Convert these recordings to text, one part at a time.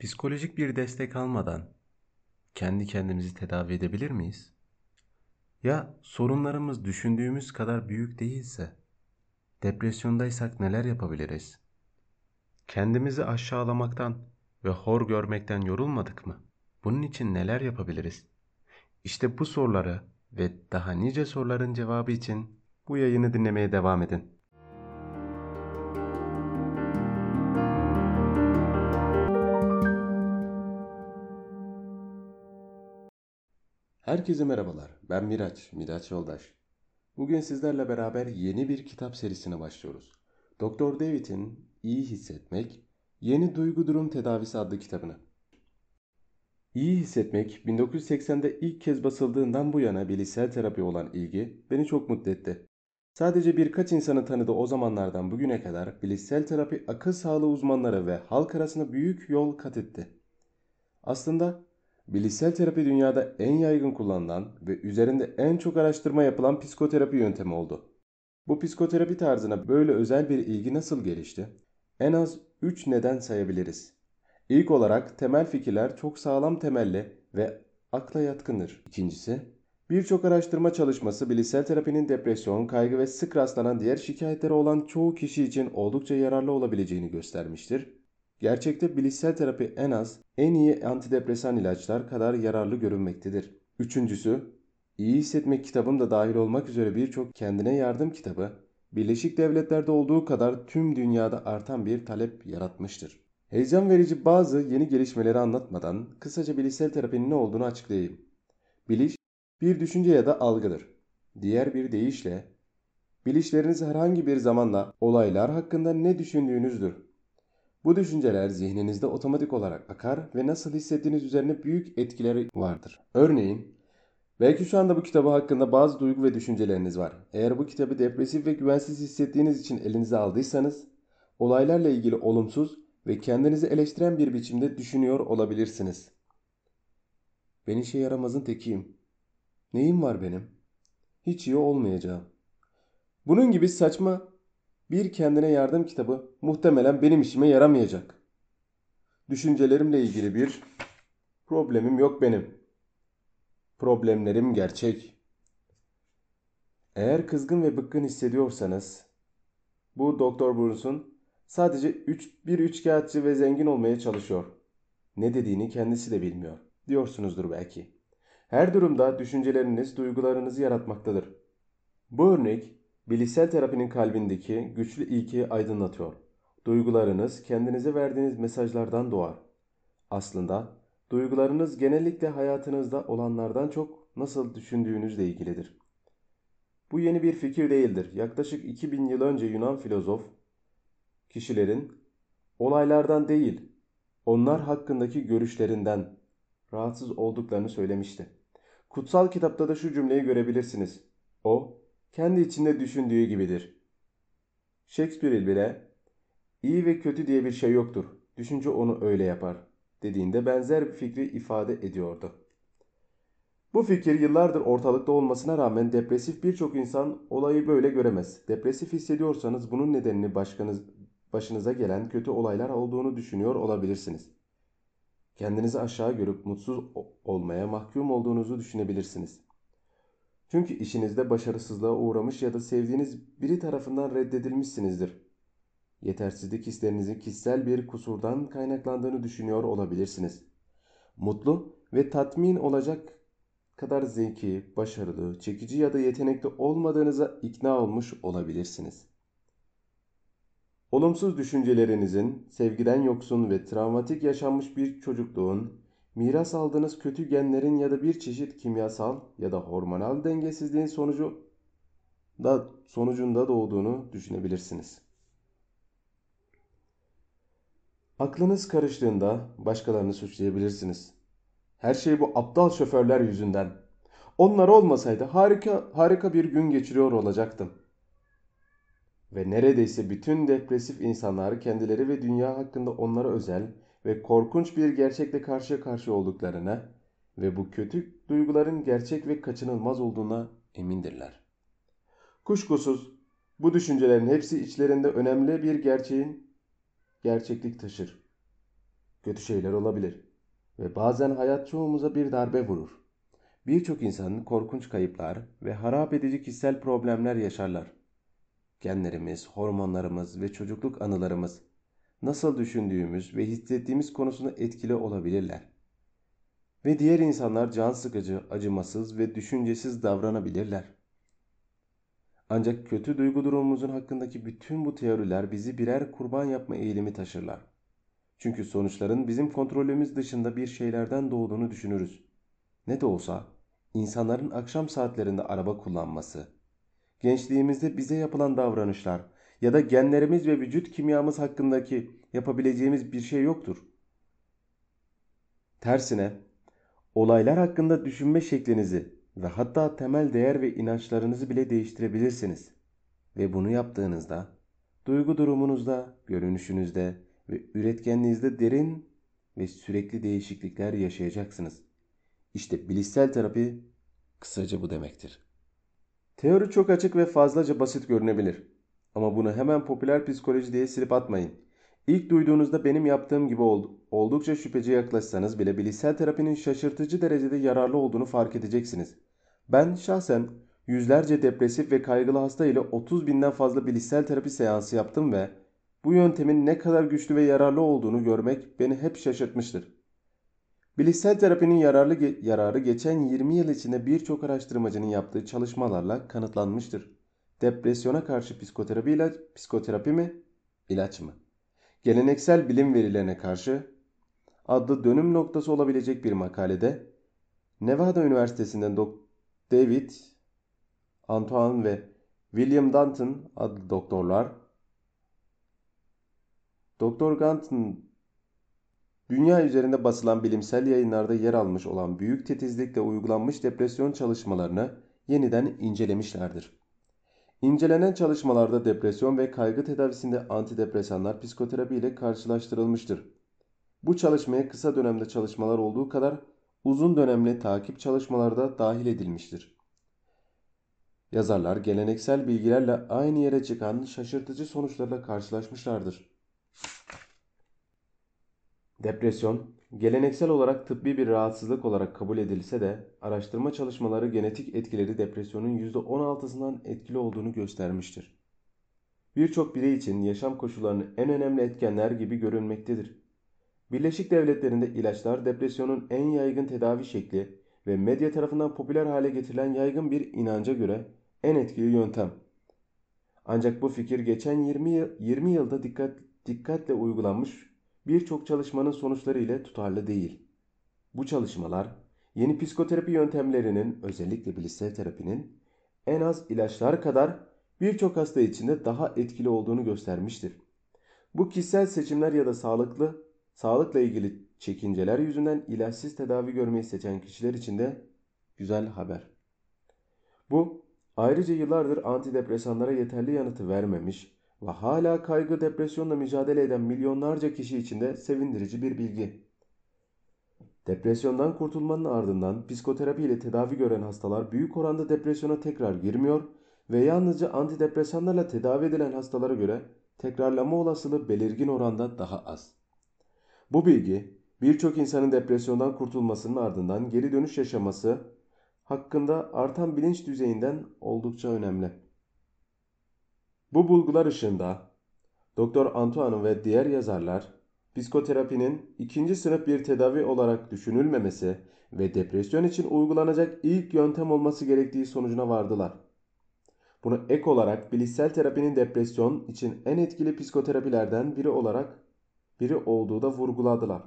Psikolojik bir destek almadan kendi kendimizi tedavi edebilir miyiz? Ya sorunlarımız düşündüğümüz kadar büyük değilse, depresyondaysak neler yapabiliriz? Kendimizi aşağılamaktan ve hor görmekten yorulmadık mı? Bunun için neler yapabiliriz? İşte bu soruları ve daha nice soruların cevabı için bu yayını dinlemeye devam edin. Herkese merhabalar. Ben Miraç, Miraç Yoldaş. Bugün sizlerle beraber yeni bir kitap serisine başlıyoruz. Doktor David'in İyi Hissetmek, Yeni Duygu Durum Tedavisi adlı kitabını. İyi Hissetmek 1980'de ilk kez basıldığından bu yana bilişsel terapi olan ilgi beni çok mutlu etti. Sadece birkaç insanı tanıdı o zamanlardan bugüne kadar bilişsel terapi akıl sağlığı uzmanları ve halk arasında büyük yol kat etti. Aslında Bilişsel terapi dünyada en yaygın kullanılan ve üzerinde en çok araştırma yapılan psikoterapi yöntemi oldu. Bu psikoterapi tarzına böyle özel bir ilgi nasıl gelişti? En az 3 neden sayabiliriz. İlk olarak temel fikirler çok sağlam temelli ve akla yatkındır. İkincisi, birçok araştırma çalışması bilişsel terapinin depresyon, kaygı ve sık rastlanan diğer şikayetleri olan çoğu kişi için oldukça yararlı olabileceğini göstermiştir. Gerçekte bilişsel terapi en az en iyi antidepresan ilaçlar kadar yararlı görünmektedir. Üçüncüsü, iyi hissetmek kitabım da dahil olmak üzere birçok kendine yardım kitabı, Birleşik Devletler'de olduğu kadar tüm dünyada artan bir talep yaratmıştır. Heyecan verici bazı yeni gelişmeleri anlatmadan kısaca bilişsel terapinin ne olduğunu açıklayayım. Biliş, bir düşünce ya da algıdır. Diğer bir deyişle, bilişleriniz herhangi bir zamanla olaylar hakkında ne düşündüğünüzdür. Bu düşünceler zihninizde otomatik olarak akar ve nasıl hissettiğiniz üzerine büyük etkileri vardır. Örneğin, belki şu anda bu kitabı hakkında bazı duygu ve düşünceleriniz var. Eğer bu kitabı depresif ve güvensiz hissettiğiniz için elinize aldıysanız, olaylarla ilgili olumsuz ve kendinizi eleştiren bir biçimde düşünüyor olabilirsiniz. Ben işe yaramazın tekiyim. Neyim var benim? Hiç iyi olmayacağım. Bunun gibi saçma bir kendine yardım kitabı muhtemelen benim işime yaramayacak. Düşüncelerimle ilgili bir problemim yok benim. Problemlerim gerçek. Eğer kızgın ve bıkkın hissediyorsanız bu Doktor Bruce'un sadece üç, bir üçkağıtçı ve zengin olmaya çalışıyor. Ne dediğini kendisi de bilmiyor diyorsunuzdur belki. Her durumda düşünceleriniz duygularınızı yaratmaktadır. Bu örnek Bilişsel terapinin kalbindeki güçlü ilkeyi aydınlatıyor. Duygularınız kendinize verdiğiniz mesajlardan doğar. Aslında duygularınız genellikle hayatınızda olanlardan çok nasıl düşündüğünüzle ilgilidir. Bu yeni bir fikir değildir. Yaklaşık 2000 yıl önce Yunan filozof kişilerin olaylardan değil, onlar hakkındaki görüşlerinden rahatsız olduklarını söylemişti. Kutsal kitapta da şu cümleyi görebilirsiniz. O, kendi içinde düşündüğü gibidir. Shakespeare bile iyi ve kötü diye bir şey yoktur. Düşünce onu öyle yapar dediğinde benzer bir fikri ifade ediyordu. Bu fikir yıllardır ortalıkta olmasına rağmen depresif birçok insan olayı böyle göremez. Depresif hissediyorsanız bunun nedenini başkanız, başınıza gelen kötü olaylar olduğunu düşünüyor olabilirsiniz. Kendinizi aşağı görüp mutsuz olmaya mahkum olduğunuzu düşünebilirsiniz. Çünkü işinizde başarısızlığa uğramış ya da sevdiğiniz biri tarafından reddedilmişsinizdir. Yetersizlik hislerinizin kişisel bir kusurdan kaynaklandığını düşünüyor olabilirsiniz. Mutlu ve tatmin olacak kadar zeki, başarılı, çekici ya da yetenekli olmadığınıza ikna olmuş olabilirsiniz. Olumsuz düşüncelerinizin, sevgiden yoksun ve travmatik yaşanmış bir çocukluğun, miras aldığınız kötü genlerin ya da bir çeşit kimyasal ya da hormonal dengesizliğin sonucu da sonucunda doğduğunu düşünebilirsiniz. Aklınız karıştığında başkalarını suçlayabilirsiniz. Her şey bu aptal şoförler yüzünden. Onlar olmasaydı harika harika bir gün geçiriyor olacaktım. Ve neredeyse bütün depresif insanlar kendileri ve dünya hakkında onlara özel ve korkunç bir gerçekle karşı karşıya olduklarına ve bu kötü duyguların gerçek ve kaçınılmaz olduğuna emindirler. Kuşkusuz bu düşüncelerin hepsi içlerinde önemli bir gerçeğin gerçeklik taşır. kötü şeyler olabilir. Ve bazen hayat çoğumuza bir darbe vurur. Birçok insan korkunç kayıplar ve harap edici kişisel problemler yaşarlar. Genlerimiz, hormonlarımız ve çocukluk anılarımız nasıl düşündüğümüz ve hissettiğimiz konusunda etkili olabilirler. Ve diğer insanlar can sıkıcı, acımasız ve düşüncesiz davranabilirler. Ancak kötü duygu durumumuzun hakkındaki bütün bu teoriler bizi birer kurban yapma eğilimi taşırlar. Çünkü sonuçların bizim kontrolümüz dışında bir şeylerden doğduğunu düşünürüz. Ne de olsa insanların akşam saatlerinde araba kullanması, gençliğimizde bize yapılan davranışlar ya da genlerimiz ve vücut kimyamız hakkındaki yapabileceğimiz bir şey yoktur. Tersine olaylar hakkında düşünme şeklinizi ve hatta temel değer ve inançlarınızı bile değiştirebilirsiniz. Ve bunu yaptığınızda duygu durumunuzda, görünüşünüzde ve üretkenliğinizde derin ve sürekli değişiklikler yaşayacaksınız. İşte bilişsel terapi kısaca bu demektir. Teori çok açık ve fazlaca basit görünebilir. Ama bunu hemen popüler psikoloji diye silip atmayın. İlk duyduğunuzda benim yaptığım gibi oldukça şüpheci yaklaşsanız bile bilişsel terapinin şaşırtıcı derecede yararlı olduğunu fark edeceksiniz. Ben şahsen yüzlerce depresif ve kaygılı hasta ile 30 binden fazla bilişsel terapi seansı yaptım ve bu yöntemin ne kadar güçlü ve yararlı olduğunu görmek beni hep şaşırtmıştır. Bilişsel terapinin yararlı yararı geçen 20 yıl içinde birçok araştırmacının yaptığı çalışmalarla kanıtlanmıştır. Depresyona karşı psikoterapi ilaç, psikoterapi mi, ilaç mı? Geleneksel bilim verilerine karşı adlı dönüm noktası olabilecek bir makalede Nevada Üniversitesi'nden David Antoine ve William Danton adlı doktorlar Doktor Ganton dünya üzerinde basılan bilimsel yayınlarda yer almış olan büyük titizlikle uygulanmış depresyon çalışmalarını yeniden incelemişlerdir. İncelenen çalışmalarda depresyon ve kaygı tedavisinde antidepresanlar psikoterapi ile karşılaştırılmıştır. Bu çalışmaya kısa dönemde çalışmalar olduğu kadar uzun dönemli takip çalışmalarda dahil edilmiştir. Yazarlar geleneksel bilgilerle aynı yere çıkan şaşırtıcı sonuçlarla karşılaşmışlardır. Depresyon, geleneksel olarak tıbbi bir rahatsızlık olarak kabul edilse de araştırma çalışmaları genetik etkileri depresyonun %16'sından etkili olduğunu göstermiştir. Birçok birey için yaşam koşullarının en önemli etkenler gibi görünmektedir. Birleşik Devletler'inde ilaçlar depresyonun en yaygın tedavi şekli ve medya tarafından popüler hale getirilen yaygın bir inanca göre en etkili yöntem. Ancak bu fikir geçen 20, yıl, 20 yılda dikkat, dikkatle uygulanmış birçok çalışmanın sonuçları ile tutarlı değil. Bu çalışmalar yeni psikoterapi yöntemlerinin özellikle bilişsel terapinin en az ilaçlar kadar birçok hasta içinde daha etkili olduğunu göstermiştir. Bu kişisel seçimler ya da sağlıklı sağlıkla ilgili çekinceler yüzünden ilaçsız tedavi görmeyi seçen kişiler için de güzel haber. Bu ayrıca yıllardır antidepresanlara yeterli yanıtı vermemiş ve hala kaygı depresyonla mücadele eden milyonlarca kişi için de sevindirici bir bilgi. Depresyondan kurtulmanın ardından psikoterapi ile tedavi gören hastalar büyük oranda depresyona tekrar girmiyor ve yalnızca antidepresanlarla tedavi edilen hastalara göre tekrarlama olasılığı belirgin oranda daha az. Bu bilgi birçok insanın depresyondan kurtulmasının ardından geri dönüş yaşaması hakkında artan bilinç düzeyinden oldukça önemli. Bu bulgular ışığında Doktor Antoine ve diğer yazarlar psikoterapinin ikinci sınıf bir tedavi olarak düşünülmemesi ve depresyon için uygulanacak ilk yöntem olması gerektiği sonucuna vardılar. Bunu ek olarak bilişsel terapinin depresyon için en etkili psikoterapilerden biri olarak biri olduğu da vurguladılar.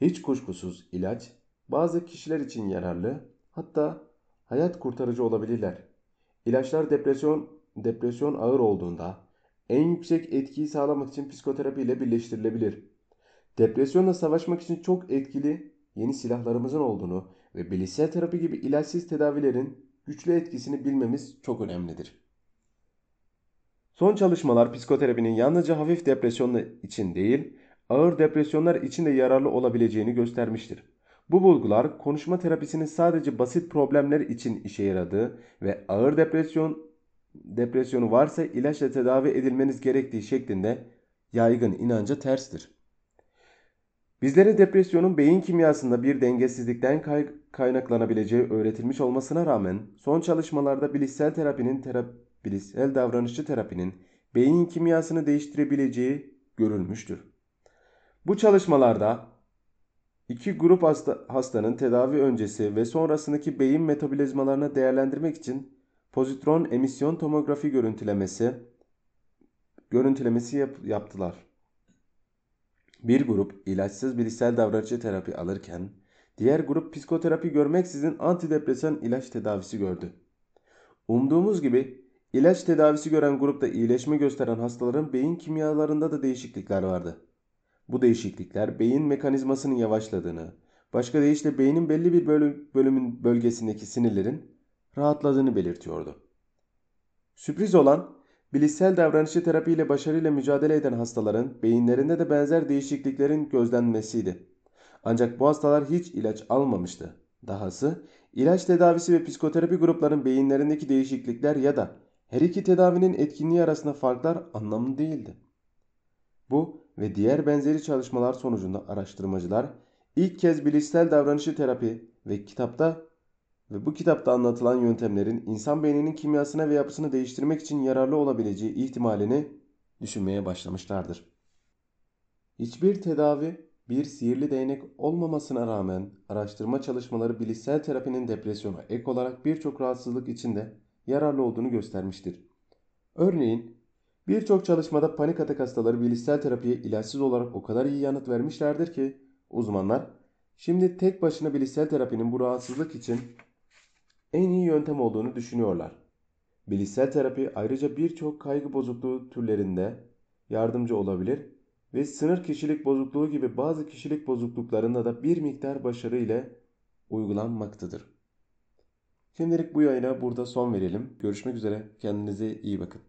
Hiç kuşkusuz ilaç bazı kişiler için yararlı hatta hayat kurtarıcı olabilirler. İlaçlar depresyon depresyon ağır olduğunda en yüksek etkiyi sağlamak için psikoterapi ile birleştirilebilir. Depresyonla savaşmak için çok etkili yeni silahlarımızın olduğunu ve bilişsel terapi gibi ilaçsız tedavilerin güçlü etkisini bilmemiz çok önemlidir. Son çalışmalar psikoterapinin yalnızca hafif depresyonlar için değil, ağır depresyonlar için de yararlı olabileceğini göstermiştir. Bu bulgular konuşma terapisinin sadece basit problemler için işe yaradığı ve ağır depresyon depresyonu varsa ilaçla tedavi edilmeniz gerektiği şeklinde yaygın inanca terstir. Bizlere depresyonun beyin kimyasında bir dengesizlikten kay- kaynaklanabileceği öğretilmiş olmasına rağmen son çalışmalarda bilişsel terapinin terap bilişsel davranışçı terapinin beyin kimyasını değiştirebileceği görülmüştür. Bu çalışmalarda iki grup hasta, hastanın tedavi öncesi ve sonrasındaki beyin metabolizmalarını değerlendirmek için pozitron emisyon tomografi görüntülemesi görüntülemesi yap- yaptılar. Bir grup ilaçsız bilişsel davranışçı terapi alırken diğer grup psikoterapi görmeksizin antidepresan ilaç tedavisi gördü. Umduğumuz gibi ilaç tedavisi gören grupta iyileşme gösteren hastaların beyin kimyalarında da değişiklikler vardı. Bu değişiklikler beyin mekanizmasının yavaşladığını, başka deyişle beynin belli bir bölüm, bölümün bölgesindeki sinirlerin rahatladığını belirtiyordu. Sürpriz olan bilişsel davranışçı terapiyle başarıyla mücadele eden hastaların beyinlerinde de benzer değişikliklerin gözlenmesiydi. Ancak bu hastalar hiç ilaç almamıştı. Dahası ilaç tedavisi ve psikoterapi gruplarının beyinlerindeki değişiklikler ya da her iki tedavinin etkinliği arasında farklar anlamlı değildi. Bu ve diğer benzeri çalışmalar sonucunda araştırmacılar ilk kez bilişsel davranışçı terapi ve kitapta ve bu kitapta anlatılan yöntemlerin insan beyninin kimyasına ve yapısını değiştirmek için yararlı olabileceği ihtimalini düşünmeye başlamışlardır. Hiçbir tedavi bir sihirli değnek olmamasına rağmen araştırma çalışmaları bilişsel terapinin depresyona ek olarak birçok rahatsızlık içinde yararlı olduğunu göstermiştir. Örneğin birçok çalışmada panik atak hastaları bilişsel terapiye ilaçsız olarak o kadar iyi yanıt vermişlerdir ki uzmanlar şimdi tek başına bilişsel terapinin bu rahatsızlık için en iyi yöntem olduğunu düşünüyorlar. Bilişsel terapi ayrıca birçok kaygı bozukluğu türlerinde yardımcı olabilir ve sınır kişilik bozukluğu gibi bazı kişilik bozukluklarında da bir miktar başarı ile uygulanmaktadır. Şimdilik bu yayına burada son verelim. Görüşmek üzere. Kendinize iyi bakın.